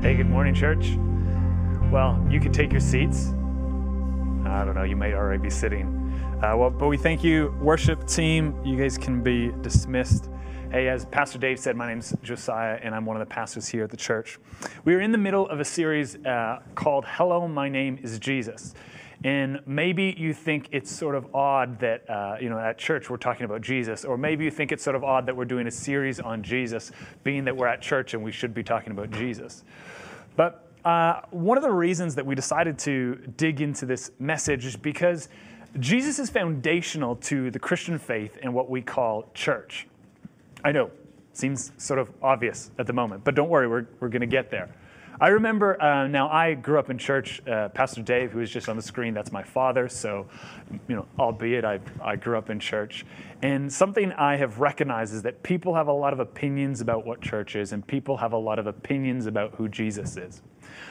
Hey, good morning, church. Well, you can take your seats. I don't know, you may already be sitting. Uh, well, but we thank you, worship team. You guys can be dismissed. Hey, as Pastor Dave said, my name's Josiah, and I'm one of the pastors here at the church. We are in the middle of a series uh, called Hello, My Name is Jesus. And maybe you think it's sort of odd that, uh, you know, at church we're talking about Jesus, or maybe you think it's sort of odd that we're doing a series on Jesus, being that we're at church and we should be talking about Jesus. But uh, one of the reasons that we decided to dig into this message is because Jesus is foundational to the Christian faith and what we call church. I know, seems sort of obvious at the moment, but don't worry, we're, we're going to get there. I remember uh, now I grew up in church. Uh, Pastor Dave, who is just on the screen, that's my father. So, you know, albeit I, I grew up in church. And something I have recognized is that people have a lot of opinions about what church is, and people have a lot of opinions about who Jesus is.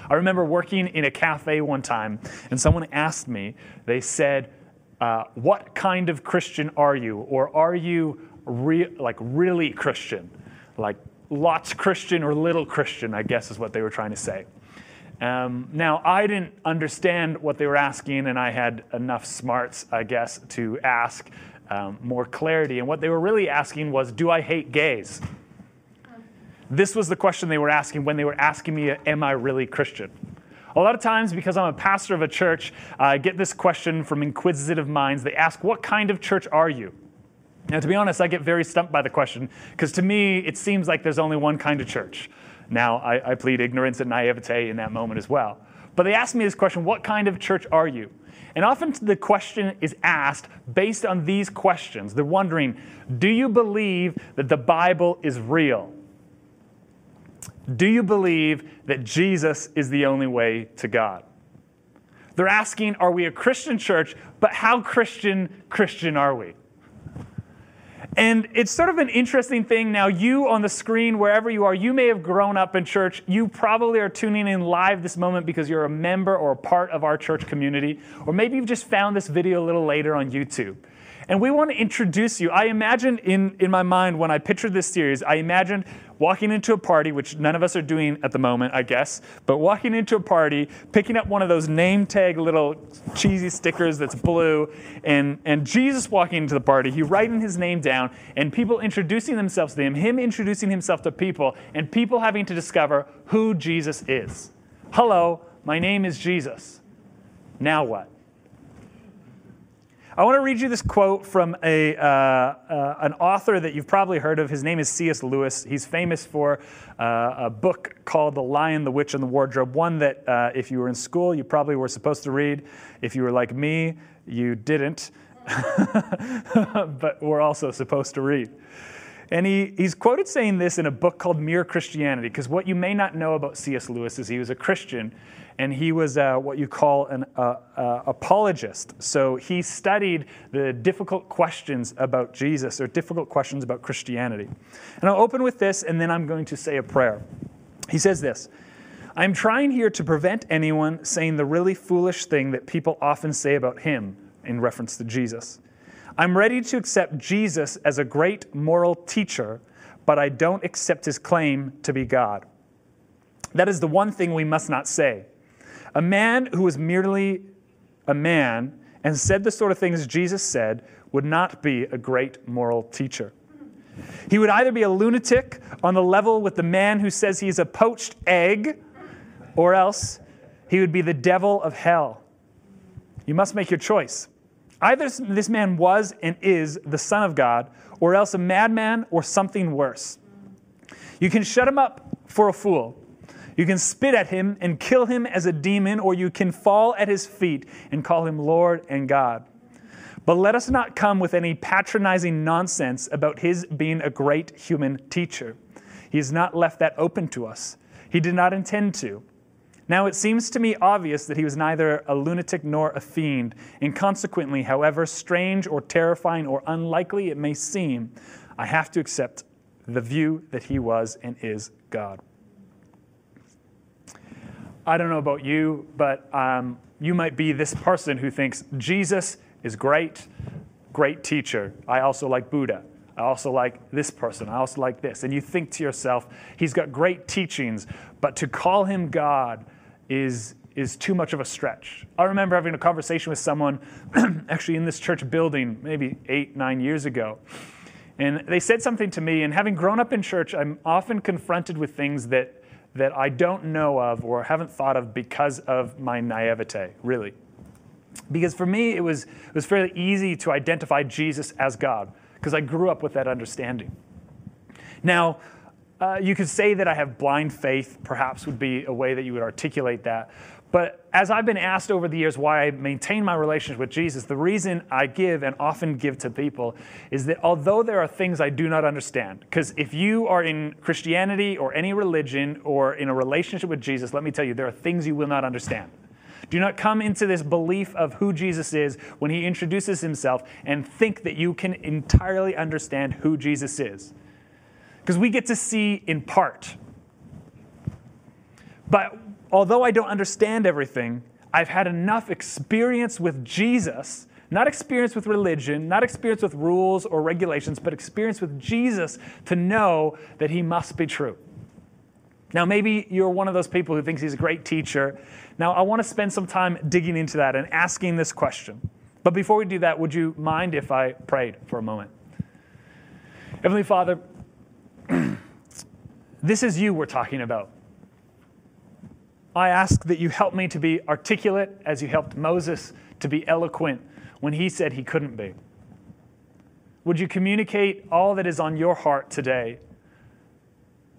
I remember working in a cafe one time, and someone asked me, they said, uh, What kind of Christian are you? Or are you re- like really Christian? Like lots Christian or little Christian, I guess is what they were trying to say. Um, now, I didn't understand what they were asking, and I had enough smarts, I guess, to ask um, more clarity. And what they were really asking was, Do I hate gays? This was the question they were asking when they were asking me, Am I really Christian? A lot of times, because I'm a pastor of a church, I get this question from inquisitive minds. They ask, What kind of church are you? Now, to be honest, I get very stumped by the question because to me, it seems like there's only one kind of church. Now, I, I, plead ignorance and naivete in that moment as well. But they ask me this question what kind of church are you? And often the question is asked based on these questions. They're wondering do you believe that the Bible is real? Do you believe that Jesus is the only way to God? They're asking, are we a Christian church? But how Christian Christian are we? And it's sort of an interesting thing. Now, you on the screen, wherever you are, you may have grown up in church. You probably are tuning in live this moment because you're a member or a part of our church community. Or maybe you've just found this video a little later on YouTube. And we want to introduce you. I imagine in, in my mind when I pictured this series, I imagined walking into a party, which none of us are doing at the moment, I guess, but walking into a party, picking up one of those name tag little cheesy stickers that's blue, and, and Jesus walking into the party, he writing his name down, and people introducing themselves to him, him introducing himself to people, and people having to discover who Jesus is. Hello, my name is Jesus. Now what? I want to read you this quote from a, uh, uh, an author that you've probably heard of. His name is C.S. Lewis. He's famous for uh, a book called The Lion, the Witch, and the Wardrobe, one that uh, if you were in school, you probably were supposed to read. If you were like me, you didn't, but we're also supposed to read. And he, he's quoted saying this in a book called Mere Christianity, because what you may not know about C.S. Lewis is he was a Christian and he was uh, what you call an uh, uh, apologist. So he studied the difficult questions about Jesus or difficult questions about Christianity. And I'll open with this, and then I'm going to say a prayer. He says this. I'm trying here to prevent anyone saying the really foolish thing that people often say about him in reference to Jesus. I'm ready to accept Jesus as a great moral teacher, but I don't accept his claim to be God. That is the one thing we must not say. A man who was merely a man and said the sort of things Jesus said would not be a great moral teacher. He would either be a lunatic on the level with the man who says he's a poached egg, or else he would be the devil of hell. You must make your choice. Either this man was and is the Son of God, or else a madman or something worse. You can shut him up for a fool, you can spit at him and kill him as a demon, or you can fall at his feet and call him Lord and God. But let us not come with any patronizing nonsense about his being a great human teacher. He has not left that open to us. He did not intend to. Now, it seems to me obvious that he was neither a lunatic nor a fiend, and consequently, however strange or terrifying or unlikely it may seem, I have to accept the view that he was and is God. I don't know about you, but um, you might be this person who thinks Jesus is great, great teacher. I also like Buddha. I also like this person. I also like this. And you think to yourself, he's got great teachings, but to call him God is, is too much of a stretch. I remember having a conversation with someone actually in this church building maybe eight, nine years ago. And they said something to me, and having grown up in church, I'm often confronted with things that, that I don't know of or haven't thought of because of my naivete, really. Because for me, it was, it was fairly easy to identify Jesus as God, because I grew up with that understanding. Now, uh, you could say that I have blind faith, perhaps would be a way that you would articulate that. But as I've been asked over the years why I maintain my relationship with Jesus, the reason I give and often give to people is that although there are things I do not understand, because if you are in Christianity or any religion or in a relationship with Jesus, let me tell you, there are things you will not understand. Do not come into this belief of who Jesus is when he introduces himself and think that you can entirely understand who Jesus is. Because we get to see in part. But although I don't understand everything, I've had enough experience with Jesus, not experience with religion, not experience with rules or regulations, but experience with Jesus to know that he must be true. Now, maybe you're one of those people who thinks he's a great teacher. Now, I want to spend some time digging into that and asking this question. But before we do that, would you mind if I prayed for a moment? Heavenly Father, this is you we're talking about. I ask that you help me to be articulate as you helped Moses to be eloquent when he said he couldn't be. Would you communicate all that is on your heart today?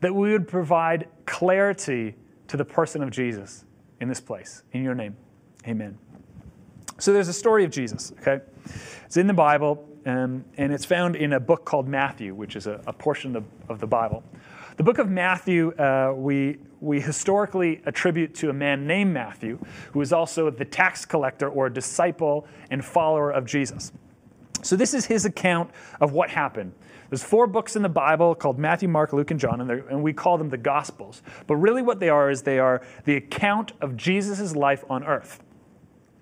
That we would provide clarity to the person of Jesus in this place. In your name, amen. So there's a story of Jesus, okay? It's in the Bible, um, and it's found in a book called Matthew, which is a, a portion of the, of the Bible. The book of Matthew, uh, we, we historically attribute to a man named Matthew, who is also the tax collector or disciple and follower of Jesus. So, this is his account of what happened. There's four books in the Bible called Matthew, Mark, Luke, and John, and, and, we call them the Gospels. But really, what they are is they are the account of Jesus' life on earth.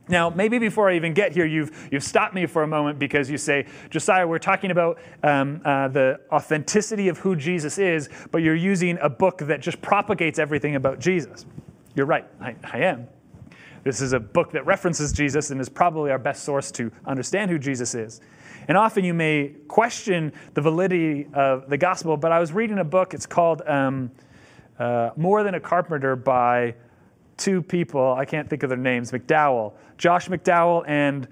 Now, maybe before I even get here, you've, you've stopped me for a moment because you say, Josiah, we're talking about um, uh, the authenticity of who Jesus is, but you're using a book that just propagates everything about Jesus. You're right, I, I am. This is a book that references Jesus and is probably our best source to understand who Jesus is. And often you may question the validity of the gospel, but I was reading a book, it's called um, uh, More Than a Carpenter by two people, I can't think of their names, McDowell, Josh McDowell and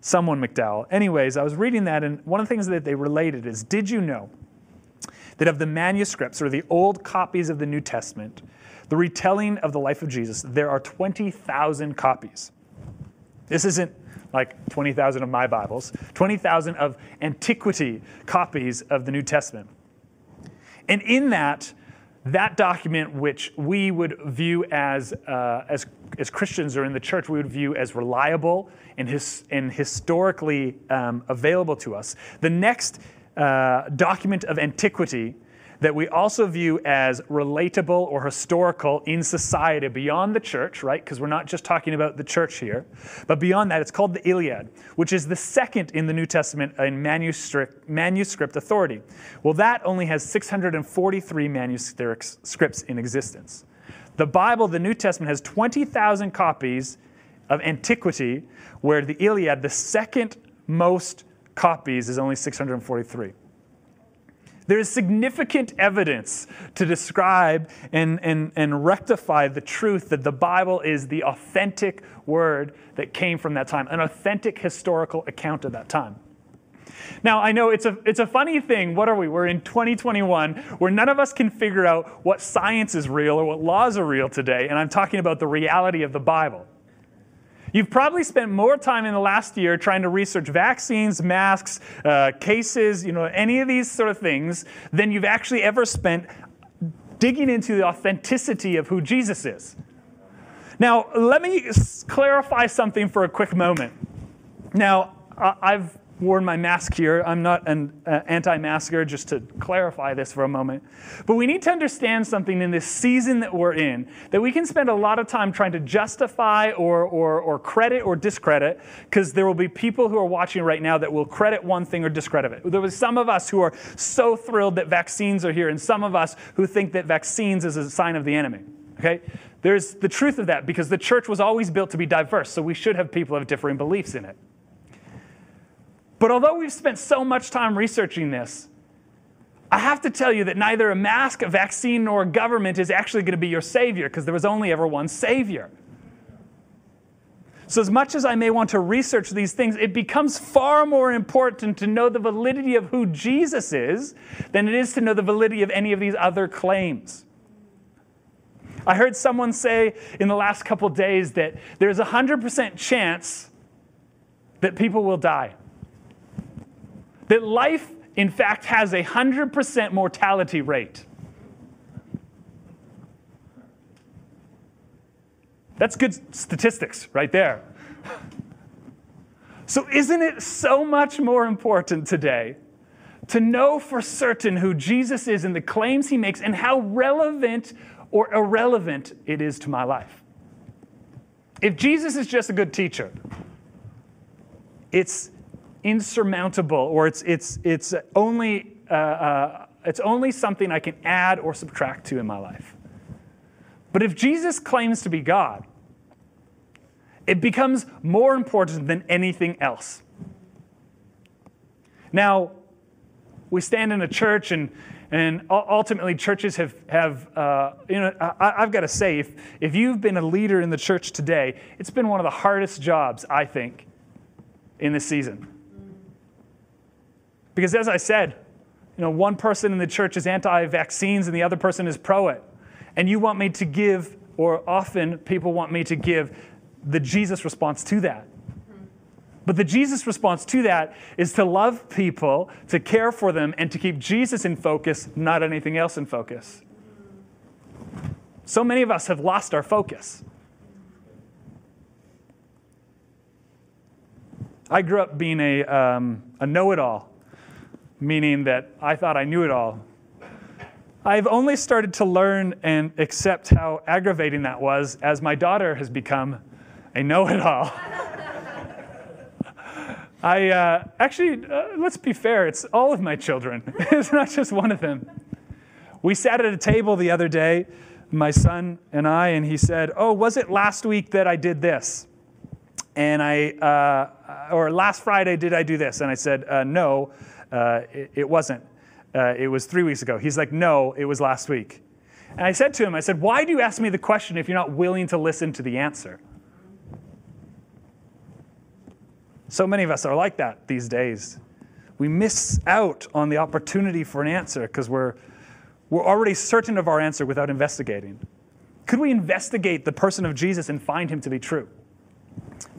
someone McDowell. Anyways, I was reading that, and one of the things that they related is Did you know that of the manuscripts or the old copies of the New Testament, the retelling of the life of Jesus, there are 20,000 copies? This isn't like 20,000 of my Bibles, 20,000 of antiquity copies of the New Testament. And in that, that document, which we would view as, uh, as, as Christians or in the church, we would view as reliable and, his, and historically um, available to us. The next uh, document of antiquity that we also view as relatable or historical in society beyond the church, right? Because we're not just talking about the church here. But beyond that, it's called the Iliad, which is the second in the New Testament in manuscript, manuscript authority. Well, that only has 643 manuscripts scripts in existence. The Bible, the New Testament, has 20,000 copies of antiquity, where the Iliad, the second most copies, is only 643. There is significant evidence to describe and, and, and rectify the truth that the Bible is the authentic word that came from that time, an authentic historical account of that time. Now, I know it's a, it's a funny thing. What are we? We're in 2021 where none of us can figure out what science is real or what laws are real today, and I'm talking about the reality of the Bible. You've probably spent more time in the last year trying to research vaccines, masks, uh, cases, you know, any of these sort of things than you've actually ever spent digging into the authenticity of who Jesus is. Now, let me clarify something for a quick moment. Now, I've worn my mask here. I'm not an uh, anti masker, just to clarify this for a moment. But we need to understand something in this season that we're in that we can spend a lot of time trying to justify or, or, or credit or discredit, because there will be people who are watching right now that will credit one thing or discredit it. There was some of us who are so thrilled that vaccines are here, and some of us who think that vaccines is a sign of the enemy. Okay? There's the truth of that because the church was always built to be diverse, so we should have people of differing beliefs in it. But although we've spent so much time researching this, I have to tell you that neither a mask, a vaccine, nor a government is actually going to be your savior because there was only ever one savior. So, as much as I may want to research these things, it becomes far more important to know the validity of who Jesus is than it is to know the validity of any of these other claims. I heard someone say in the last couple days that there's a 100% chance that people will die. That life, in fact, has a 100% mortality rate. That's good statistics right there. So, isn't it so much more important today to know for certain who Jesus is and the claims he makes and how relevant or irrelevant it is to my life? If Jesus is just a good teacher, it's insurmountable or it's, it's, it's, only, uh, uh, it's only something I can add or subtract to in my life. But if Jesus claims to be God, it becomes more important than anything else. Now, we stand in a church, and, and ultimately, churches have, have uh, you know, I, have got to say, if, if you've been a leader in the church today, it's been one of the hardest jobs, I think, in this season. Because as I said, you know, one person in the church is anti-vaccines and the other person is pro it. And you want me to give, or often people want me to give the Jesus response to that. But the Jesus response to that is to love people, to care for them, and to keep Jesus in focus, not anything else in focus. So many of us have lost our focus. I grew up being a, um, a know it all meaning that I thought I knew it all. I've only started to learn and accept how aggravating that was as my daughter has become a know it all. I uh, actually, uh, let's be fair, it's all of my children, it's not just one of them. We sat at a table the other day, my son and I, and he said, Oh, was it last week that I did this? And I, uh, or last Friday, did I do this? And I said, uh, No. Uh, it, it, wasn't. Uh, it was three weeks ago. He's like, no, it was last week. And I said to him, I said, why do you ask me the question if you're not willing to listen to the answer? So many of us are like that these days. We miss out on the opportunity for an answer because we're, we're already certain of our answer without investigating. Could we investigate the person of Jesus and find him to be true?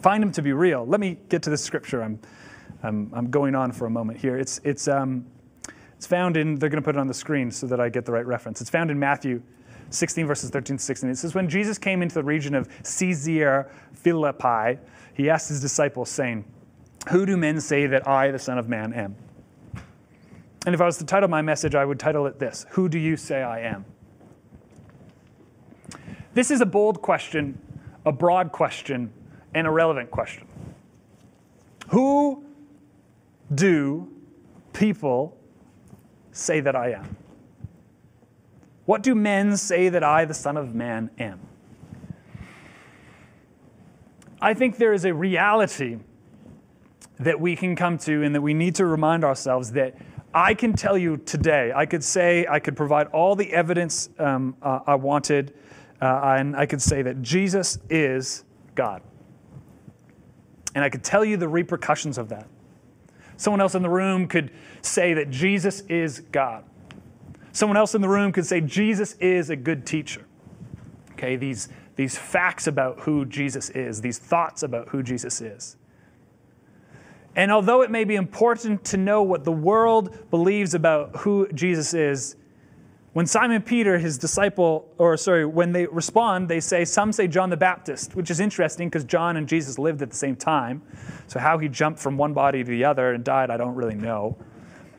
Find him to be real? Let me get to the scripture I'm I'm, I'm going on for a moment here. It's, it's, um, it's found in, they're going to put it on the screen so that I get the right reference. It's found in Matthew 16, verses 13 to 16. It says, When Jesus came into the region of Caesarea Philippi, he asked his disciples, saying, Who do men say that I, the Son of Man, am? And if I was to title my message, I would title it this Who do you say I am? This is a bold question, a broad question, and a relevant question. Who do people say that I am? What do men say that I, the Son of Man, am? I think there is a reality that we can come to and that we need to remind ourselves that I can tell you today, I could say, I could provide all the evidence um, uh, I wanted, uh, and I could say that Jesus is God. And I could tell you the repercussions of that. Someone else in the room could say that Jesus is God. Someone else in the room could say Jesus is a good teacher. Okay, these, these facts about who Jesus is, these thoughts about who Jesus is. And although it may be important to know what the world believes about who Jesus is, When Simon Peter, his disciple, or sorry, when they respond, they say, some say John the Baptist, which is interesting because John and Jesus lived at the same time. So how he jumped from one body to the other and died, I don't really know.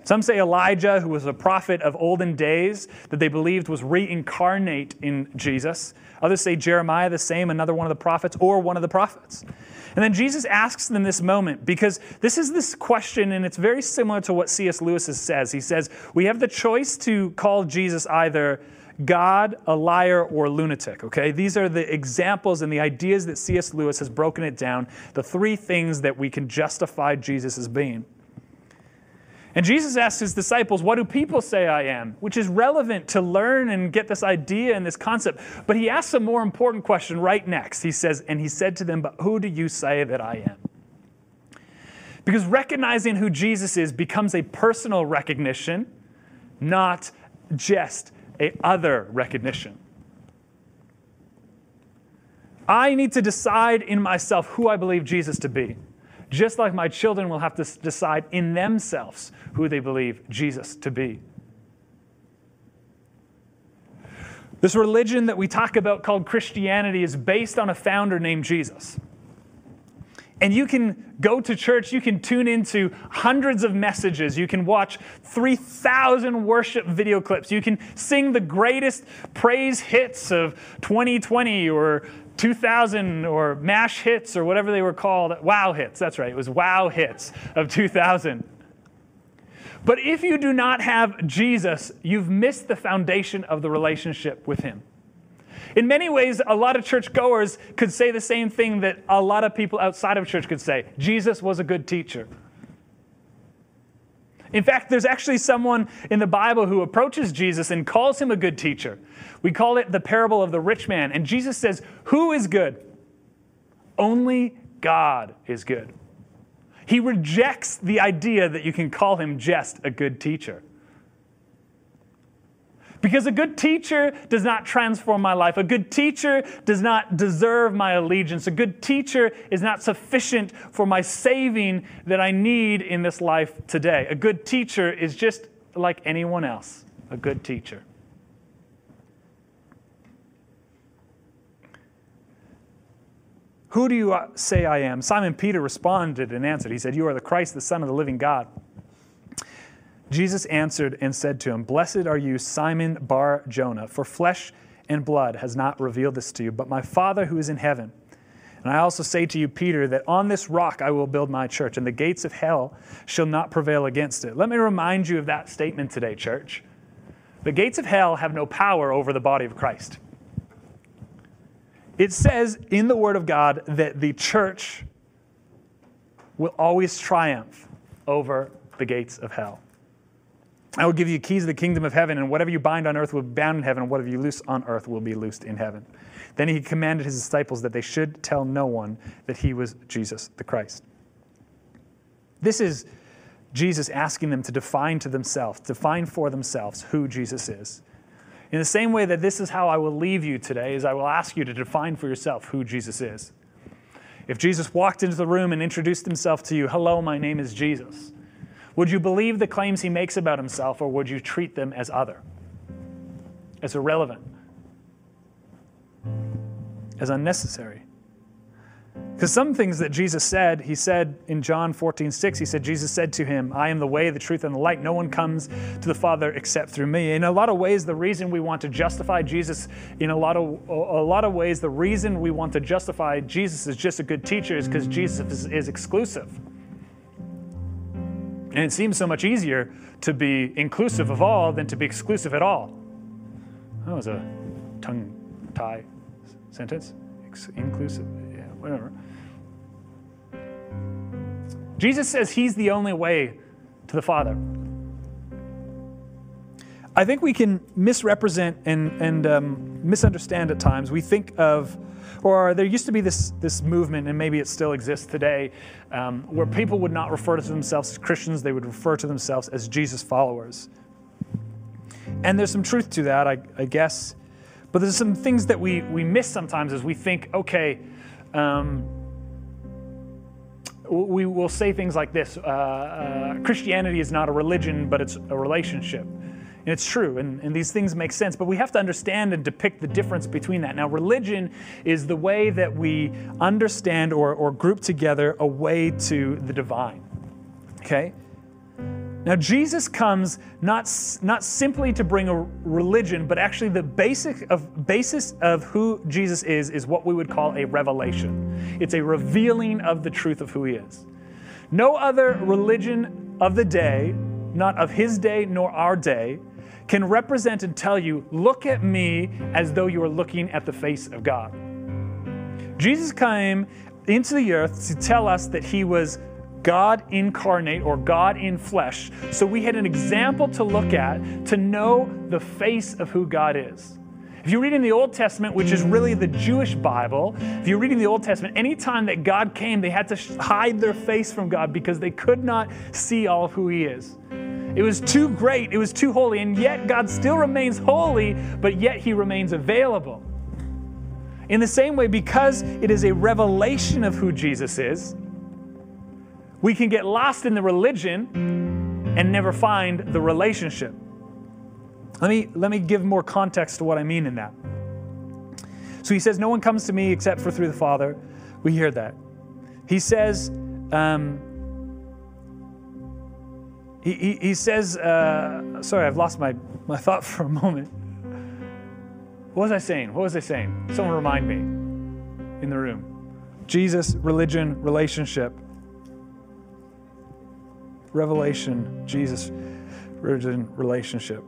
Some say Elijah, who was a prophet of olden days that they believed was reincarnate in Jesus. Others say Jeremiah, the same, another one of the prophets, or one of the prophets. And then Jesus asks them this moment because this is this question, and it's very similar to what C.S. Lewis says. He says, We have the choice to call Jesus either God, a liar, or lunatic. Okay? These are the examples and the ideas that C.S. Lewis has broken it down, the three things that we can justify Jesus as being. And Jesus asks his disciples, What do people say I am? Which is relevant to learn and get this idea and this concept. But he asks a more important question right next. He says, And he said to them, But who do you say that I am? Because recognizing who Jesus is becomes a personal recognition, not just a other recognition. I need to decide in myself who I believe Jesus to be just like my children will have to decide in themselves who they believe Jesus to be. This religion that we talk about called Christianity is based on a founder named Jesus. And you can go to church, you can tune into hundreds of messages, you can watch 3,000 worship video clips, you can sing the greatest praise hits of 2020 or 2000 or MASH hits or whatever they were called. Wow hits, that's right. It was wow hits of 2000. But if you do not have Jesus, you've missed the foundation of the relationship with Him. In many ways, a lot of churchgoers could say the same thing that a lot of people outside of church could say Jesus was a good teacher. In fact, there's actually someone in the Bible who approaches Jesus and calls him a good teacher. We call it the parable of the rich man. And Jesus says, Who is good? Only God is good. He rejects the idea that you can call him just a good teacher. Because a good teacher does not transform my life. A good teacher does not deserve my allegiance. A good teacher is not sufficient for my saving that I need in this life today. A good teacher is just like anyone else, a good teacher. Who do you uh, say I am? Simon Peter responded and answered. He said, You are the Christ, the Son of the living God. Jesus answered and said to him, Blessed are you, Simon Bar Jonah, for flesh and blood has not revealed this to you, but my Father who is in heaven. And I also say to you, Peter, that on this rock I will build my church, and the gates of hell shall not prevail against it. Let me remind you of that statement today, church. The gates of hell have no power over the body of Christ. It says in the Word of God that the church will always triumph over the gates of hell. I will give you keys of the kingdom of heaven, and whatever you bind on earth will be bound in heaven, and whatever you loose on earth will be loosed in heaven. Then he commanded his disciples that they should tell no one that he was Jesus the Christ. This is Jesus asking them to define to themselves, define for themselves who Jesus is. In the same way that this is how I will leave you today, is I will ask you to define for yourself who Jesus is. If Jesus walked into the room and introduced himself to you, hello, my name is Jesus would you believe the claims he makes about himself, or would you treat them as other, as irrelevant, as unnecessary? Because some things that Jesus said, he said in John 14, 6, he said, Jesus said to him, I am the way, the truth, and the light. No one comes to the Father except through me. In a lot of ways, the reason we want to justify Jesus, in a lot of, a lot of ways, the reason we want to justify Jesus as just a good teacher is because Jesus is, is exclusive. And it seems so much easier to be inclusive of all than to be exclusive at all. That was a tongue tie sentence. Ex- inclusive, yeah, whatever. Jesus says he's the only way to the Father. I think we can misrepresent and, and um, misunderstand at times. We think of or there used to be this, this movement, and maybe it still exists today, um, where people would not refer to themselves as Christians, they would refer to themselves as Jesus followers. And there's some truth to that, I, I guess. But there's some things that we, we miss sometimes as we think, okay, um, we will say things like this uh, uh, Christianity is not a religion, but it's a relationship. And it's true, and, and these things make sense, but we have to understand and depict the difference between that. Now, religion is the way that we understand or, or group together a way to the divine. Okay? Now, Jesus comes not, not simply to bring a religion, but actually the basic of, basis of who Jesus is is what we would call a revelation. It's a revealing of the truth of who he is. No other religion of the day, not of his day nor our day, can represent and tell you, look at me as though you were looking at the face of God. Jesus came into the earth to tell us that he was God incarnate or God in flesh. So we had an example to look at to know the face of who God is. If you're reading the Old Testament, which is really the Jewish Bible, if you're reading the Old Testament, anytime that God came, they had to hide their face from God because they could not see all of who He is. It was too great, it was too holy, and yet God still remains holy, but yet He remains available. In the same way, because it is a revelation of who Jesus is, we can get lost in the religion and never find the relationship. Let me, let me give more context to what I mean in that. So he says, No one comes to me except for through the Father. We hear that. He says, um, he, he, he says, uh, sorry, I've lost my, my thought for a moment. What was I saying? What was I saying? Someone remind me in the room. Jesus, religion, relationship. Revelation, Jesus, religion, relationship.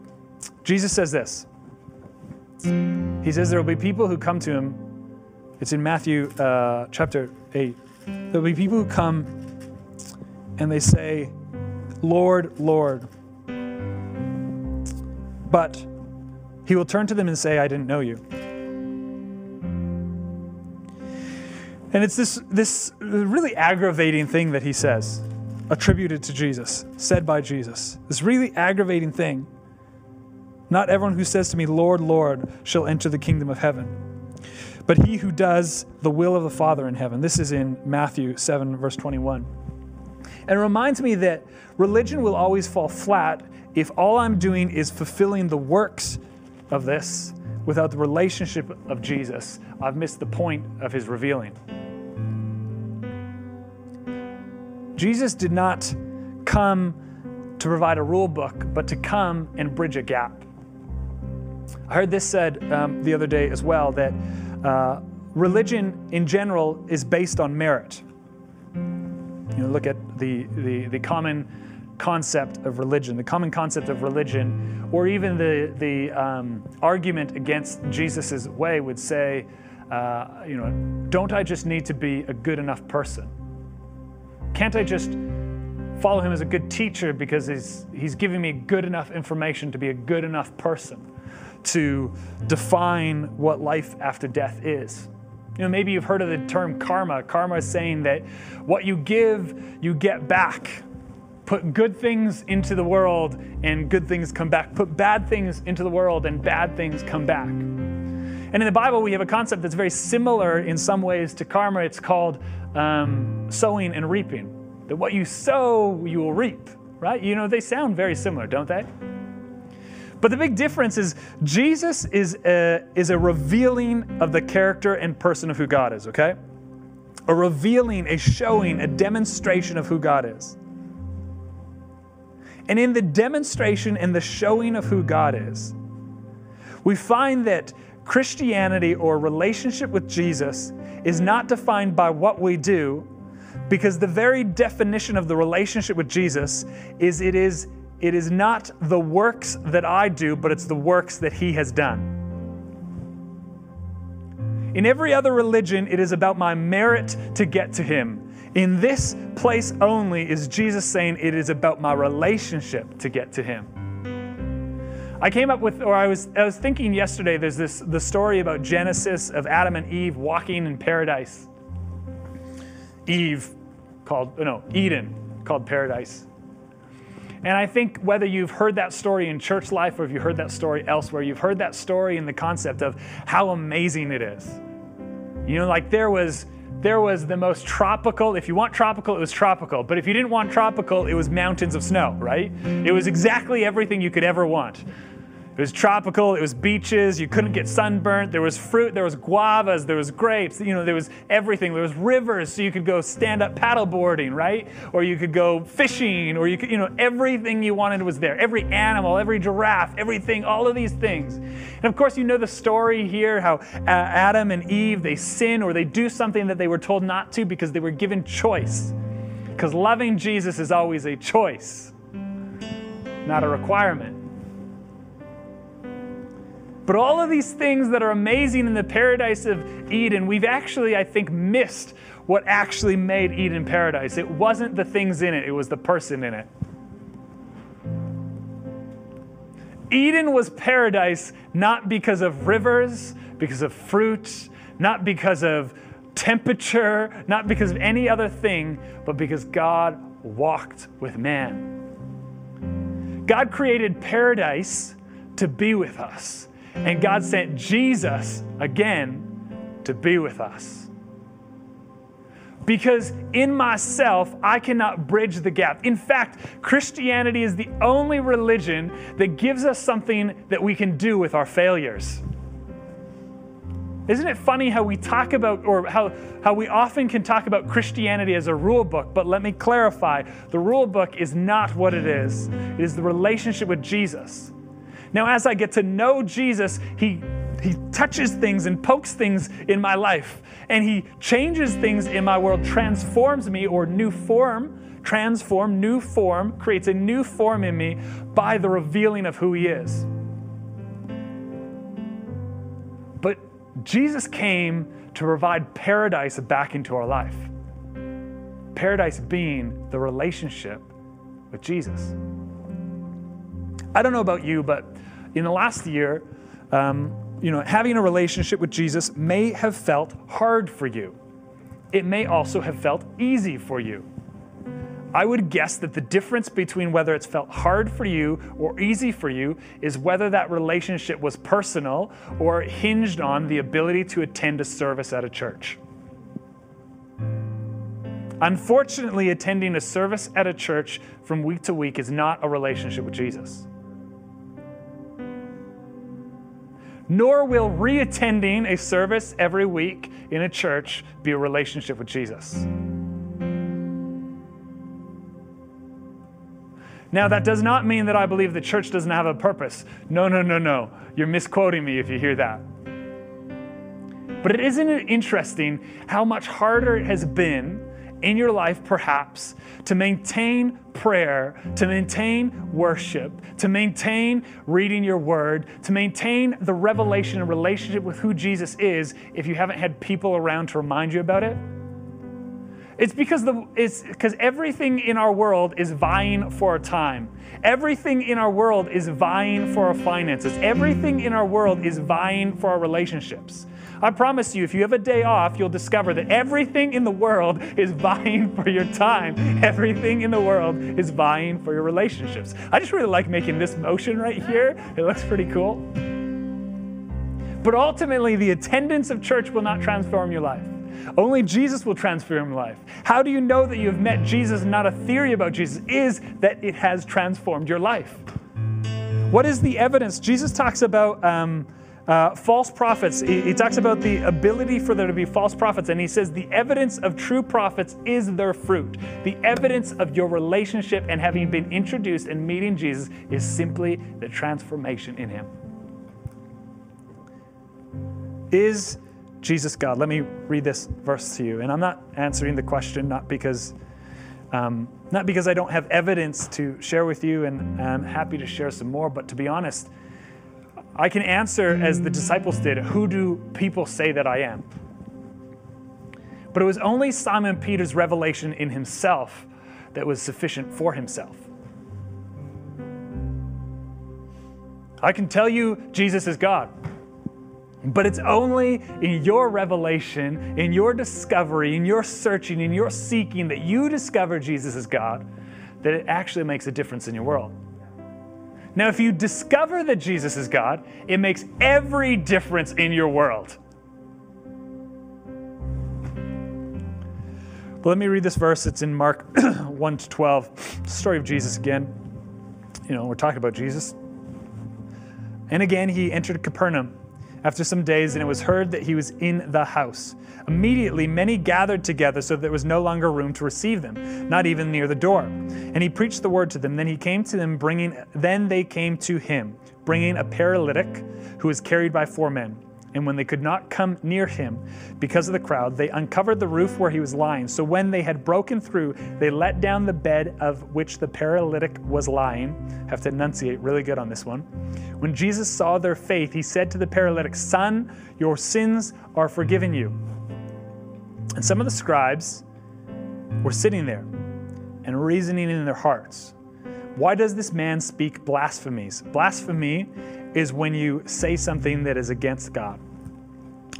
Jesus says this. He says there will be people who come to him. It's in Matthew uh, chapter 8. There will be people who come and they say, Lord, Lord. But he will turn to them and say, I didn't know you. And it's this, this really aggravating thing that he says, attributed to Jesus, said by Jesus. This really aggravating thing. Not everyone who says to me, Lord, Lord, shall enter the kingdom of heaven, but he who does the will of the Father in heaven. This is in Matthew 7, verse 21. And it reminds me that religion will always fall flat if all I'm doing is fulfilling the works of this without the relationship of Jesus. I've missed the point of his revealing. Jesus did not come to provide a rule book, but to come and bridge a gap. I heard this said um, the other day as well that uh, religion in general is based on merit. You know, look at the, the, the common concept of religion, the common concept of religion, or even the, the um, argument against Jesus' way would say, uh, you know, don't I just need to be a good enough person? Can't I just follow him as a good teacher because he's, he's giving me good enough information to be a good enough person? to define what life after death is. You know, maybe you've heard of the term karma. Karma is saying that what you give, you get back. Put good things into the world and good things come back. Put bad things into the world and bad things come back. And in the Bible, we have a concept that's very similar in some ways to karma. It's called um, sowing and reaping. That what you sow, you will reap, right? You know, they sound very similar, don't they? But the big difference is Jesus is a, is a revealing of the character and person of who God is, okay? A revealing, a showing, a demonstration of who God is. And in the demonstration and the showing of who God is, we find that Christianity or relationship with Jesus is not defined by what we do, because the very definition of the relationship with Jesus is it is it is not the works that I do, but it's the works that He has done. In every other religion, it is about my merit to get to Him. In this place only is Jesus saying it is about my relationship to get to Him. I came up with, or I was, I was thinking yesterday, there's this the story about Genesis of Adam and Eve walking in paradise. Eve called, no, Eden called paradise. And I think whether you've heard that story in church life or if you heard that story elsewhere, you've heard that story in the concept of how amazing it is. You know, like there was there was the most tropical, if you want tropical, it was tropical. But if you didn't want tropical, it was mountains of snow, right? It was exactly everything you could ever want. It was tropical, it was beaches, you couldn't get sunburnt, there was fruit, there was guavas, there was grapes, you know, there was everything. There was rivers, so you could go stand up paddleboarding, right? Or you could go fishing, or you could, you know, everything you wanted was there. Every animal, every giraffe, everything, all of these things. And of course, you know the story here how Adam and Eve, they sin or they do something that they were told not to because they were given choice. Because loving Jesus is always a choice, not a requirement. But all of these things that are amazing in the paradise of Eden, we've actually, I think, missed what actually made Eden paradise. It wasn't the things in it, it was the person in it. Eden was paradise not because of rivers, because of fruit, not because of temperature, not because of any other thing, but because God walked with man. God created paradise to be with us. And God sent Jesus again to be with us. Because in myself, I cannot bridge the gap. In fact, Christianity is the only religion that gives us something that we can do with our failures. Isn't it funny how we talk about, or how, how we often can talk about Christianity as a rule book? But let me clarify the rule book is not what it is, it is the relationship with Jesus. Now, as I get to know Jesus, He he touches things and pokes things in my life, and He changes things in my world, transforms me, or new form, transform, new form, creates a new form in me by the revealing of who He is. But Jesus came to provide paradise back into our life. Paradise being the relationship with Jesus. I don't know about you, but in the last year, um, you know, having a relationship with Jesus may have felt hard for you. It may also have felt easy for you. I would guess that the difference between whether it's felt hard for you or easy for you is whether that relationship was personal or hinged on the ability to attend a service at a church. Unfortunately, attending a service at a church from week to week is not a relationship with Jesus. Nor will reattending a service every week in a church be a relationship with Jesus. Now, that does not mean that I believe the church doesn't have a purpose. No, no, no, no. You're misquoting me if you hear that. But it isn't it interesting how much harder it has been in your life, perhaps, to maintain prayer, to maintain worship, to maintain reading your word, to maintain the revelation and relationship with who Jesus is if you haven't had people around to remind you about it? It's because the it's because everything in our world is vying for our time. Everything in our world is vying for our finances. Everything in our world is vying for our relationships. I promise you, if you have a day off, you'll discover that everything in the world is vying for your time. Everything in the world is vying for your relationships. I just really like making this motion right here. It looks pretty cool. But ultimately, the attendance of church will not transform your life. Only Jesus will transform your life. How do you know that you have met Jesus and not a theory about Jesus? Is that it has transformed your life. What is the evidence? Jesus talks about. Um, uh, false prophets, he, he talks about the ability for there to be false prophets, and he says the evidence of true prophets is their fruit. The evidence of your relationship and having been introduced and meeting Jesus is simply the transformation in him. Is Jesus God? Let me read this verse to you. And I'm not answering the question, not because. Um, not because I don't have evidence to share with you, and I'm happy to share some more, but to be honest, I can answer as the disciples did Who do people say that I am? But it was only Simon Peter's revelation in himself that was sufficient for himself. I can tell you Jesus is God. But it's only in your revelation, in your discovery, in your searching, in your seeking that you discover Jesus is God that it actually makes a difference in your world. Now, if you discover that Jesus is God, it makes every difference in your world. But let me read this verse. It's in Mark 1 to 12. Story of Jesus again. You know, we're talking about Jesus. And again he entered Capernaum after some days, and it was heard that he was in the house. Immediately, many gathered together so that there was no longer room to receive them, not even near the door. And he preached the word to them. Then he came to them, bringing. Then they came to him, bringing a paralytic who was carried by four men. And when they could not come near him because of the crowd, they uncovered the roof where he was lying. So when they had broken through, they let down the bed of which the paralytic was lying. Have to enunciate really good on this one. When Jesus saw their faith, he said to the paralytic, Son, your sins are forgiven you. And some of the scribes were sitting there and reasoning in their hearts. Why does this man speak blasphemies? Blasphemy is when you say something that is against God.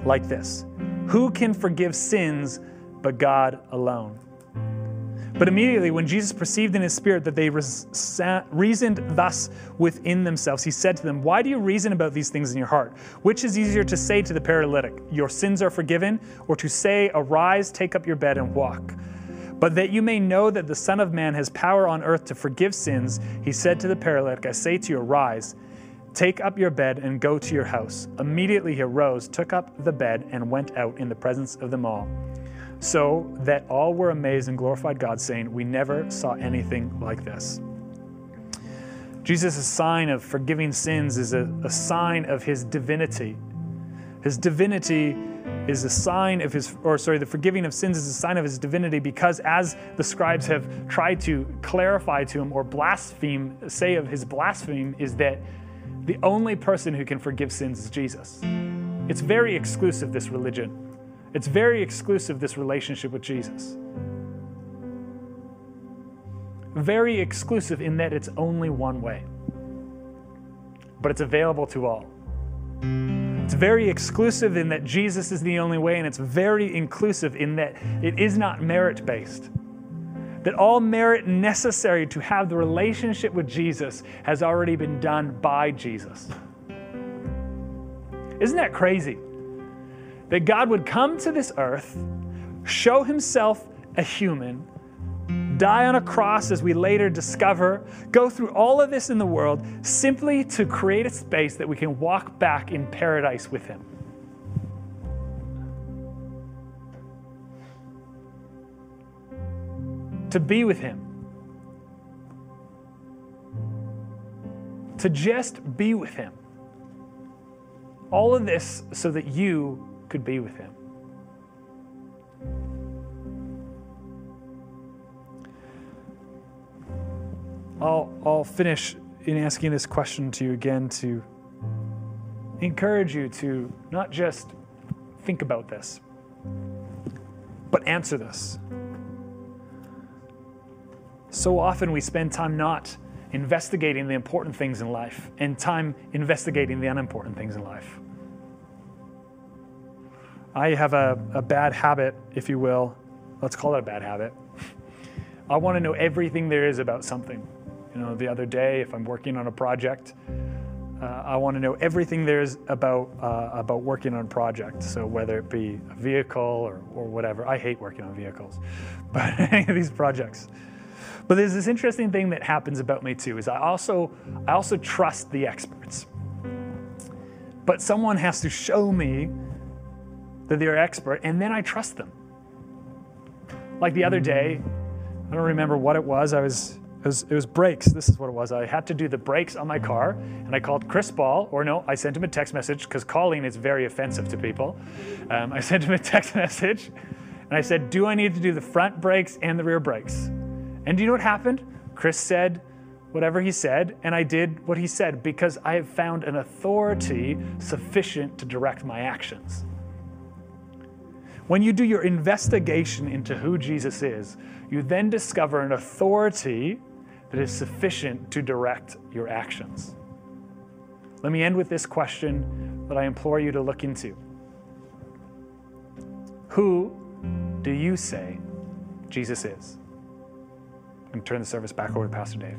Like this Who can forgive sins but God alone? But immediately, when Jesus perceived in his spirit that they reasoned thus within themselves, he said to them, Why do you reason about these things in your heart? Which is easier to say to the paralytic, Your sins are forgiven, or to say, Arise, take up your bed, and walk? But that you may know that the Son of Man has power on earth to forgive sins, he said to the paralytic, I say to you, Arise Take up your bed and go to your house. Immediately he arose, took up the bed, and went out in the presence of them all. So that all were amazed and glorified God, saying, We never saw anything like this. Jesus' sign of forgiving sins is a, a sign of his divinity. His divinity is a sign of his, or sorry, the forgiving of sins is a sign of his divinity because as the scribes have tried to clarify to him or blaspheme, say of his blaspheme, is that the only person who can forgive sins is Jesus. It's very exclusive, this religion. It's very exclusive, this relationship with Jesus. Very exclusive in that it's only one way, but it's available to all. It's very exclusive in that Jesus is the only way, and it's very inclusive in that it is not merit based that all merit necessary to have the relationship with Jesus has already been done by Jesus. Isn't that crazy? That God would come to this earth, show himself a human, die on a cross as we later discover, go through all of this in the world simply to create a space that we can walk back in paradise with him. to be with Him. To just be with Him. All of this so that you could be with Him. I'll, I'll finish in asking this question to you again to encourage you to not just think about this, but answer this. So often we spend time not investigating the important things in life and time investigating the unimportant things in life. I have a, a bad habit, if you will. Let's call it a bad habit. I want to know everything there is about something. You know, the other day, if I'm working on a project, uh, I want to know everything there is about uh, about working on a project. So whether it be a vehicle or, or whatever, I hate working on vehicles, but any of these projects. But there's this interesting thing that happens about me too, is I also I also trust the experts. But someone has to show me that they're expert, and then I trust them. Like the other day, I don't remember what it was. I was it was, it was, brakes. This is what it was. I had to do the brakes on my car, and I called Chris Ball, or no, I sent him a text message because calling is very offensive to people. Um, I sent him a text message, and I said, "Do I need to do the front brakes and the rear brakes?" And do you know what happened? Chris said whatever he said, and I did what he said because I have found an authority sufficient to direct my actions. When you do your investigation into who Jesus is, you then discover an authority that is sufficient to direct your actions. Let me end with this question that I implore you to look into Who do you say Jesus is? and turn the service back over to Pastor Dave.